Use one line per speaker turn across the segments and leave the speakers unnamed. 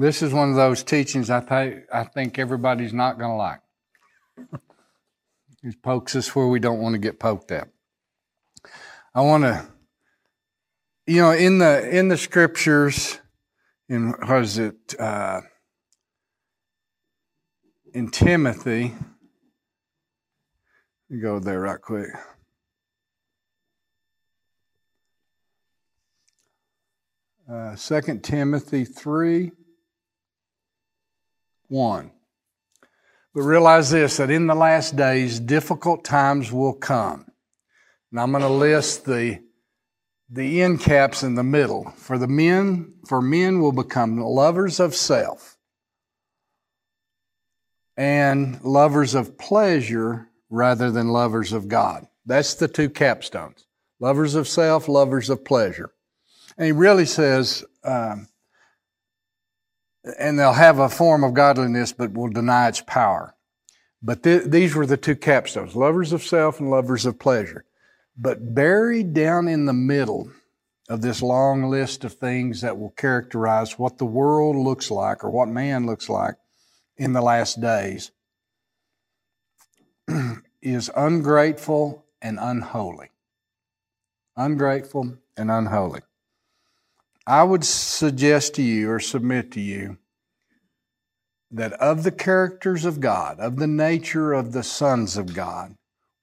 This is one of those teachings I, th- I think everybody's not going to like. It pokes us where we don't want to get poked at. I want to, you know, in the in the scriptures, in what is it? Uh, in Timothy, go there right quick. Uh, Timothy 3 1. But realize this that in the last days, difficult times will come. And I'm going to list the, the end caps in the middle. For the men, for men will become lovers of self and lovers of pleasure rather than lovers of God. That's the two capstones. Lovers of self, lovers of pleasure. And he really says, um, and they'll have a form of godliness, but will deny its power. But th- these were the two capstones lovers of self and lovers of pleasure. But buried down in the middle of this long list of things that will characterize what the world looks like or what man looks like in the last days is ungrateful and unholy. Ungrateful and unholy. I would suggest to you or submit to you that of the characters of God, of the nature of the sons of God,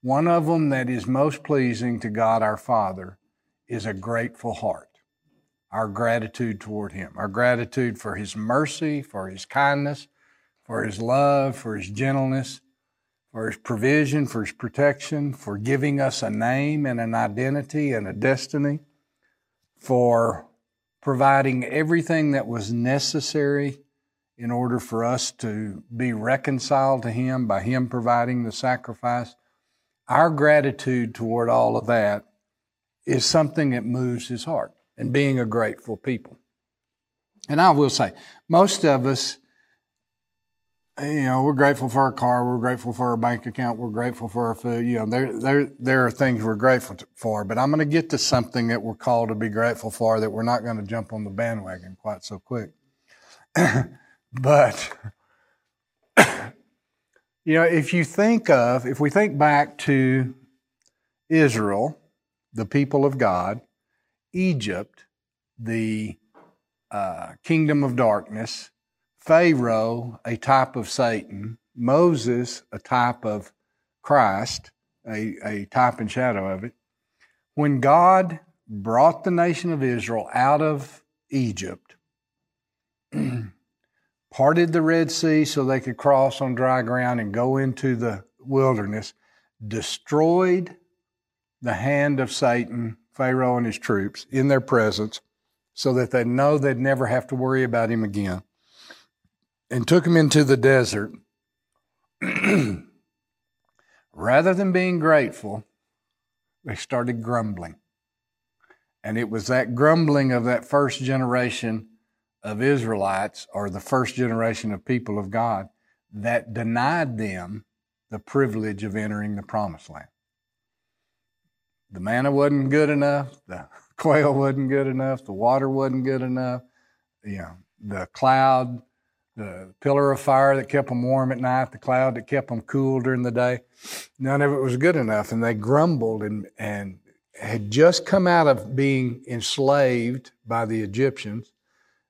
one of them that is most pleasing to God our Father is a grateful heart. Our gratitude toward Him, our gratitude for His mercy, for His kindness, for His love, for His gentleness, for His provision, for His protection, for giving us a name and an identity and a destiny, for providing everything that was necessary in order for us to be reconciled to Him by Him providing the sacrifice. Our gratitude toward all of that is something that moves His heart and being a grateful people. And I will say, most of us, you know, we're grateful for our car, we're grateful for our bank account, we're grateful for our food. You know, there, there, there are things we're grateful for, but I'm going to get to something that we're called to be grateful for that we're not going to jump on the bandwagon quite so quick. but, you know, if you think of, if we think back to Israel, the people of God, Egypt, the uh, kingdom of darkness, Pharaoh, a type of Satan, Moses, a type of Christ, a, a type and shadow of it. When God brought the nation of Israel out of Egypt, parted the Red Sea so they could cross on dry ground and go into the wilderness, destroyed the hand of Satan, Pharaoh and his troops in their presence so that they know they'd never have to worry about him again and took him into the desert, rather than being grateful, they started grumbling. And it was that grumbling of that first generation of Israelites, or the first generation of people of God, that denied them the privilege of entering the promised land. The manna wasn't good enough, the quail wasn't good enough, the water wasn't good enough, you know, the cloud the pillar of fire that kept them warm at night, the cloud that kept them cool during the day. None of it was good enough, and they grumbled and, and had just come out of being enslaved by the Egyptians.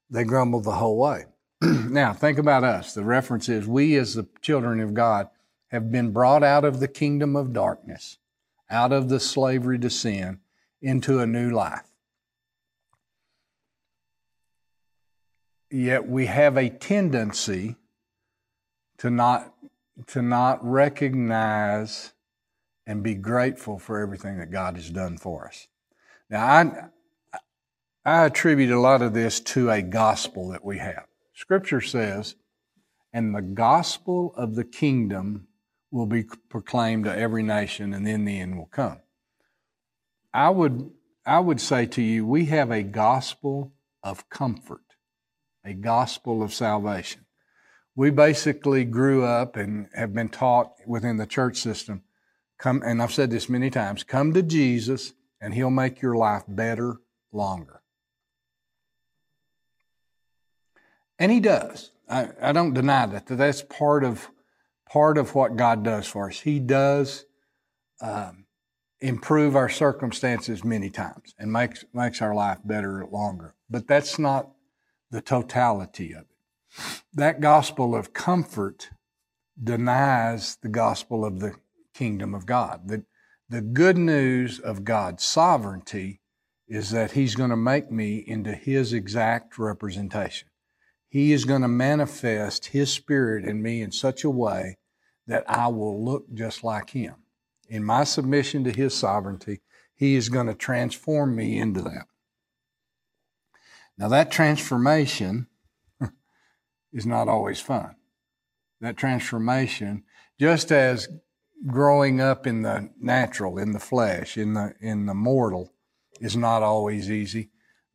They grumbled the whole way. now, think about us. The reference is we, as the children of God, have been brought out of the kingdom of darkness, out of the slavery to sin, into a new life. Yet we have a tendency to not to not recognize and be grateful for everything that God has done for us. Now I I attribute a lot of this to a gospel that we have. Scripture says, and the gospel of the kingdom will be proclaimed to every nation, and then the end will come. I would I would say to you, we have a gospel of comfort a gospel of salvation. We basically grew up and have been taught within the church system, come, and I've said this many times, come to Jesus and he'll make your life better longer. And He does. I, I don't deny that. That that's part of part of what God does for us. He does um, improve our circumstances many times and makes makes our life better longer. But that's not the totality of it. That gospel of comfort denies the gospel of the kingdom of God. The, the good news of God's sovereignty is that He's going to make me into His exact representation. He is going to manifest His Spirit in me in such a way that I will look just like Him. In my submission to His sovereignty, He is going to transform me into that. Now, that transformation is not always fun. That transformation, just as growing up in the natural, in the flesh, in the, in the mortal, is not always easy.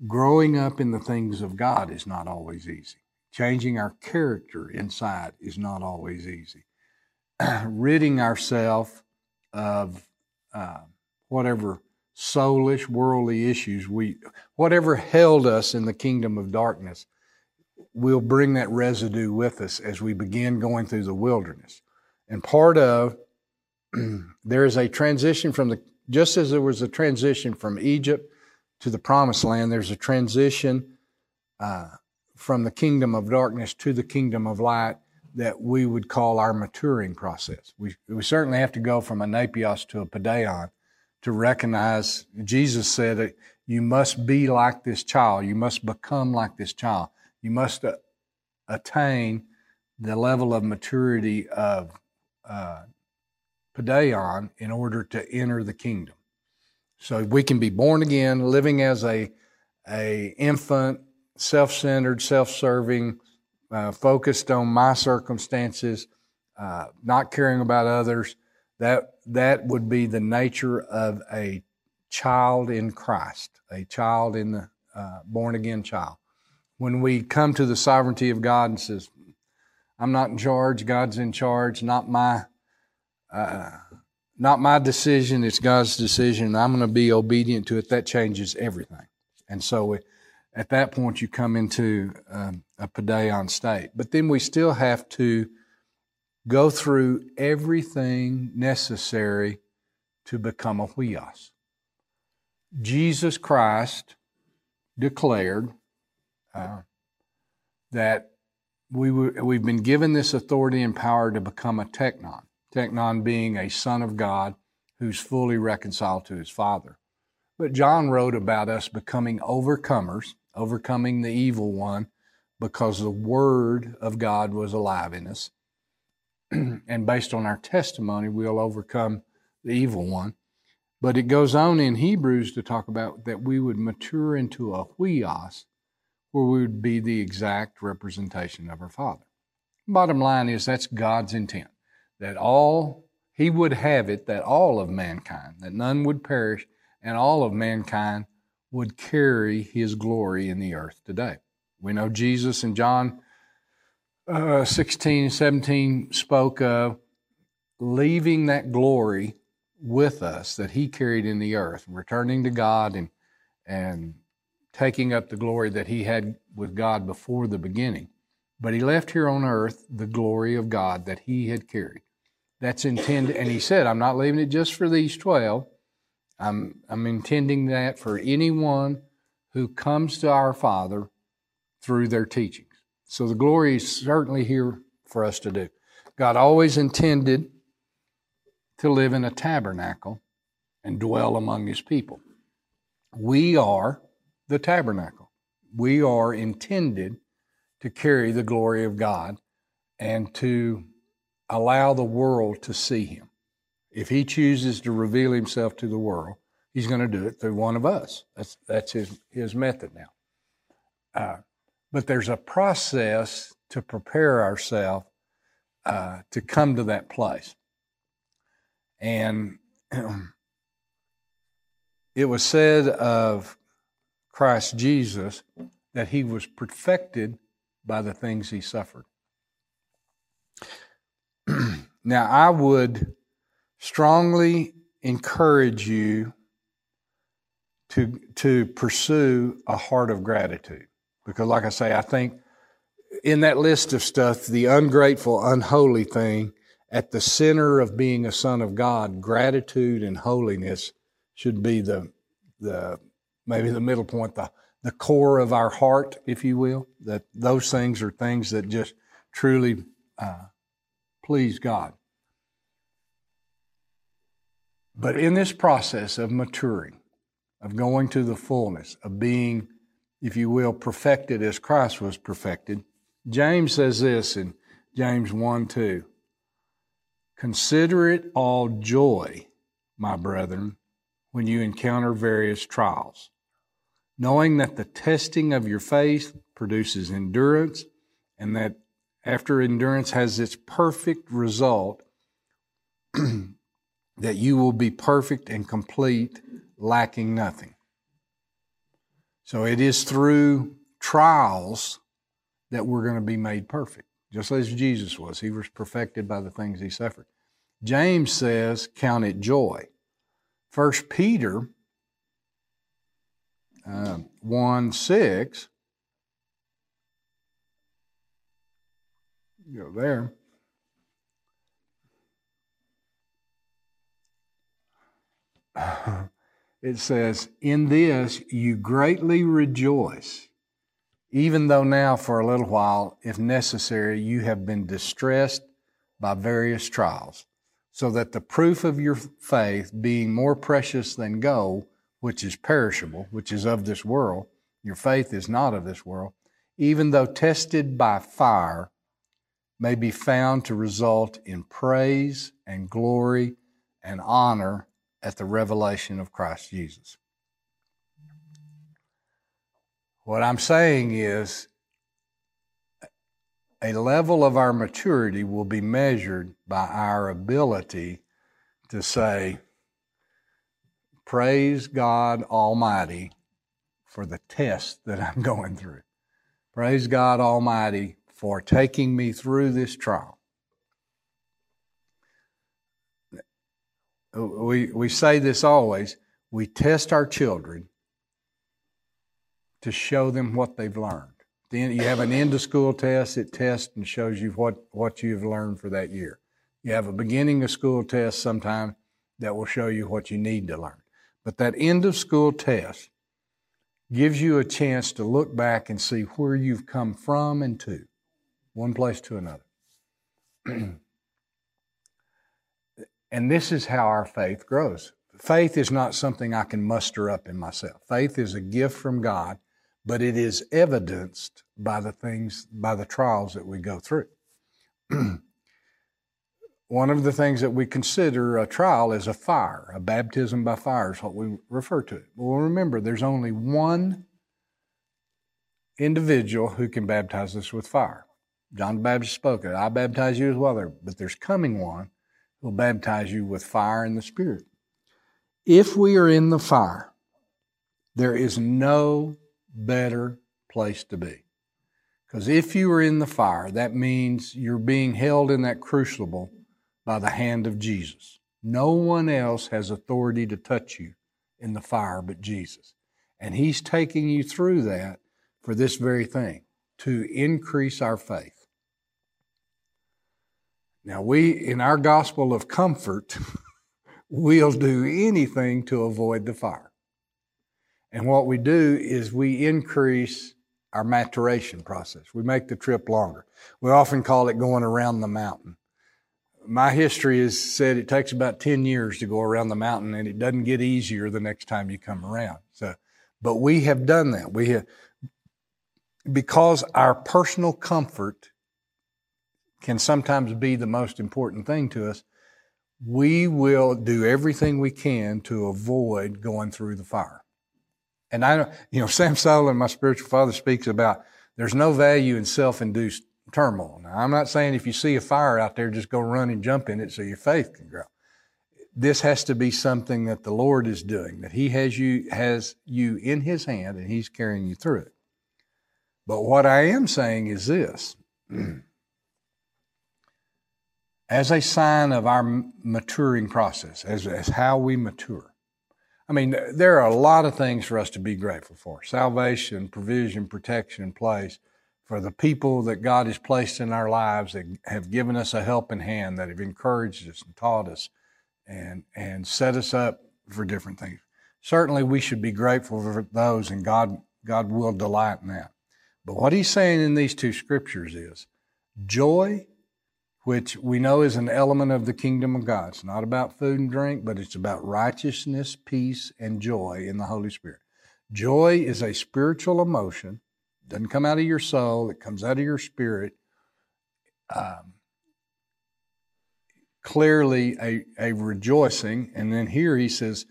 Growing up in the things of God is not always easy. Changing our character inside is not always easy. Ridding ourselves of uh, whatever soulish, worldly issues we, whatever held us in the kingdom of darkness, we'll bring that residue with us as we begin going through the wilderness. And part of there is a transition from the just as there was a transition from Egypt to the promised land, there's a transition uh, from the kingdom of darkness to the kingdom of light that we would call our maturing process. We, we certainly have to go from a napios to a paideon to recognize Jesus said that you must be like this child. You must become like this child. You must uh, attain the level of maturity of uh, paideon in order to enter the kingdom. So we can be born again, living as a, a infant self centered, self serving, uh, focused on my circumstances, uh, not caring about others. That, that would be the nature of a child in Christ, a child in the uh, born again child. When we come to the sovereignty of God and says, I'm not in charge, God's in charge, not my uh, not my decision, it's God's decision. I'm going to be obedient to it. That changes everything. And so at that point, you come into um, a paideon state. But then we still have to go through everything necessary to become a huios. Jesus Christ declared uh, that we we've been given this authority and power to become a technon, technon being a son of God who's fully reconciled to his Father. But John wrote about us becoming overcomers overcoming the evil one because the Word of God was alive in us. and based on our testimony, we'll overcome the evil one. But it goes on in Hebrews to talk about that we would mature into a huios, where we would be the exact representation of our Father. Bottom line is that's God's intent, that all, He would have it that all of mankind, that none would perish, and all of mankind would carry his glory in the earth today. We know Jesus in John uh, 16, 17 spoke of leaving that glory with us that he carried in the earth, returning to God and, and taking up the glory that he had with God before the beginning. But he left here on earth the glory of God that he had carried. That's intended, and he said, I'm not leaving it just for these 12. I'm, I'm intending that for anyone who comes to our Father through their teachings. So the glory is certainly here for us to do. God always intended to live in a tabernacle and dwell among his people. We are the tabernacle. We are intended to carry the glory of God and to allow the world to see him. If he chooses to reveal himself to the world, he's going to do it through one of us. That's, that's his, his method now. Uh, but there's a process to prepare ourselves uh, to come to that place. And it was said of Christ Jesus that he was perfected by the things he suffered. now, I would strongly encourage you to, to pursue a heart of gratitude. Because, like I say, I think in that list of stuff, the ungrateful, unholy thing, at the center of being a son of God, gratitude and holiness should be the, the maybe the middle point, the, the core of our heart, if you will. That those things are things that just truly uh, please God. But in this process of maturing, of going to the fullness, of being, if you will, perfected as Christ was perfected, James says this in James 1 2. Consider it all joy, my brethren, when you encounter various trials, knowing that the testing of your faith produces endurance, and that after endurance has its perfect result, that you will be perfect and complete, lacking nothing. So it is through trials that we're going to be made perfect, just as Jesus was. He was perfected by the things he suffered. James says, count it joy. First Peter uh, 1 6, go there. It says, In this you greatly rejoice even though now for a little while, if necessary, you have been distressed by various trials, so that the proof of your faith, being more precious than gold, which is perishable, which is of this world, your faith is not of this world, even though tested by fire, may be found to result in praise and glory and honor at the revelation of Christ Jesus. What I'm saying is a level of our maturity will be measured by our ability to say, Praise God Almighty for the test that I'm going through. Praise God Almighty for taking me through this trial. We, we say this always we test our children to show them what they've learned. Then you have an end of school test. It tests and shows you what, what you've learned for that year. You have a beginning of school test sometime that will show you what you need to learn. But that end of school test gives you a chance to look back and see where you've come from and to, one place to another. and this is how our faith grows. Faith is not something I can muster up in myself. Faith is a gift from God but it is evidenced by the things, by the trials that we go through. One of the things that we consider a trial is a fire. A baptism by fire is what we refer to it. Well, remember, there's only one individual who can baptize us with fire. John the Baptist spoke it. I baptize you as well, but there's coming one will baptize you with fire and the Spirit. If we are in the fire, there is no better place to be. Because if you are in the fire, that means you're being held in that crucible by the hand of Jesus. No one else has authority to touch you in the fire but Jesus. And He's taking you through that for this very thing to increase our faith. Now, we, in our gospel of comfort, we'll do anything to avoid the fire. And what we do is we increase our maturation process. We make the trip longer. We often call it going around the mountain. My history has said it takes about 10 years to go around the mountain and it doesn't get easier the next time you come around. So, but we have done that. We have, because our personal comfort can sometimes be the most important thing to us, we will do everything we can to avoid going through the fire. And I, you know, Sam Sutherland, my spiritual father, speaks about there's no value in self-induced turmoil. Now, I'm not saying if you see a fire out there, just go run and jump in it so your faith can grow. This has to be something that the Lord is doing, that He has you, has you in His hand and He's carrying you through it. But what I am saying is this. as a sign of our maturing process, as, as how we mature, I mean, there are a lot of things for us to be grateful for salvation, provision, protection, place for the people that God has placed in our lives that have given us a helping hand, that have encouraged us and taught us and, and set us up for different things. Certainly we should be grateful for those and God, God will delight in that. But what he's saying in these two scriptures is joy, which we know is an element of the kingdom of God. It's not about food and drink, but it's about righteousness, peace, and joy in the Holy Spirit. Joy is a spiritual emotion It doesn't come out of your soul, it comes out of your spirit. Um, clearly a, a rejoicing. And then here he says,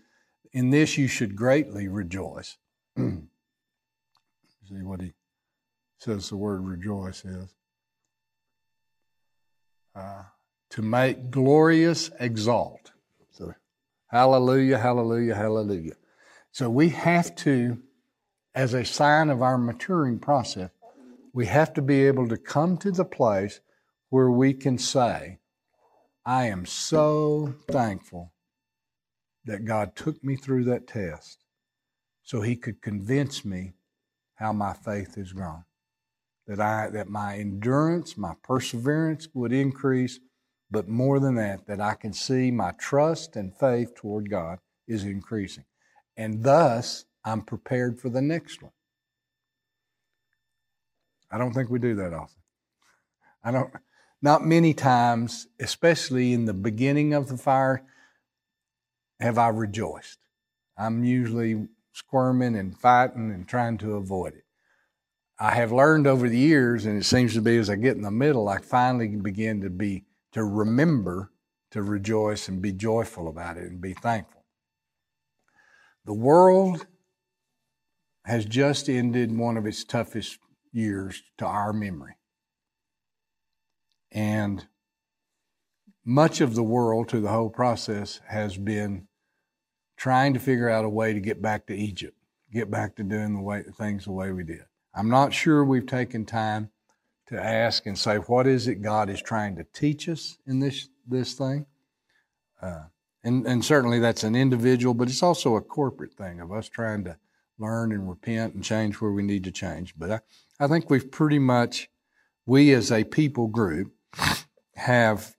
In this you should greatly rejoice. See what he says the word rejoice is. Uh, to make glorious exalt. So, hallelujah, hallelujah, hallelujah. So we have to as a sign of our maturing process, we have to be able to come to the place where we can say, I am so thankful that God took me through that test so he could convince me how my faith has grown. That I that my endurance, my perseverance would increase, but more than that, that I can see my trust and faith toward God is increasing. And thus I'm prepared for the next one. I don't think we do that often. I don't, not many times, especially in the beginning of the fire, have I rejoiced. I'm usually squirming and fighting and trying to avoid it. I have learned over the years, and it seems to be as I get in the middle, I finally begin to be, to remember to rejoice and be joyful about it and be thankful. The world has just ended one of its toughest years to our memory. And much of the world, to the whole process, has been trying to figure out a way to get back to Egypt, get back to doing the way things the way we did. I'm not sure we've taken time to ask and say, what is it God is trying to teach us in this this thing? Uh, and and certainly that's an individual, but it's also a corporate thing of us trying to learn and repent and change where we need to change. But I, I think we've pretty much, we as a people group, have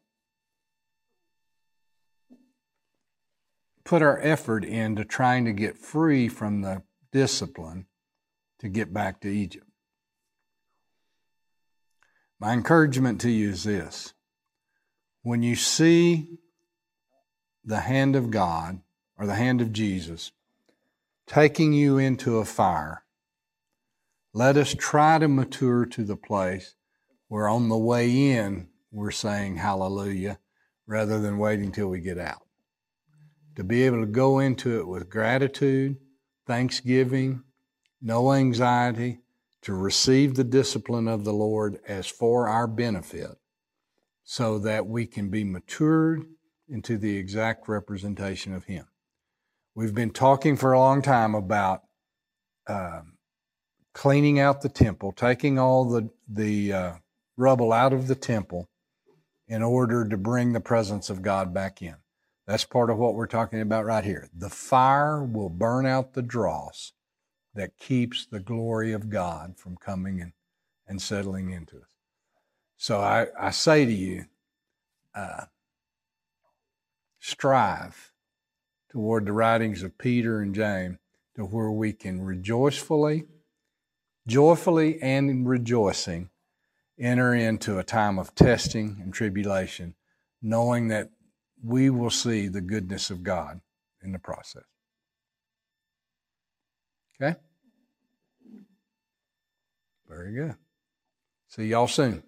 put our effort into trying to get free from the discipline to get back to Egypt. My encouragement to you is this when you see the hand of God or the hand of Jesus taking you into a fire. Let us try to mature to the place where on the way in we're saying hallelujah rather than waiting till we get out. To be able to go into it with gratitude, thanksgiving, no anxiety, to receive the discipline of the Lord as for our benefit, so that we can be matured into the exact representation of Him. We've been talking for a long time about um, cleaning out the temple, taking all the the uh, rubble out of the temple in order to bring the presence of God back in. That's part of what we're talking about right here. The fire will burn out the dross that keeps the glory of God from coming and, and settling into us. So I, I say to you, uh, strive toward the writings of Peter and James to where we can rejoicefully, joyfully, and rejoicing enter into a time of testing and tribulation, knowing that we will see the goodness of God in the process. Okay? Very good. See y'all soon.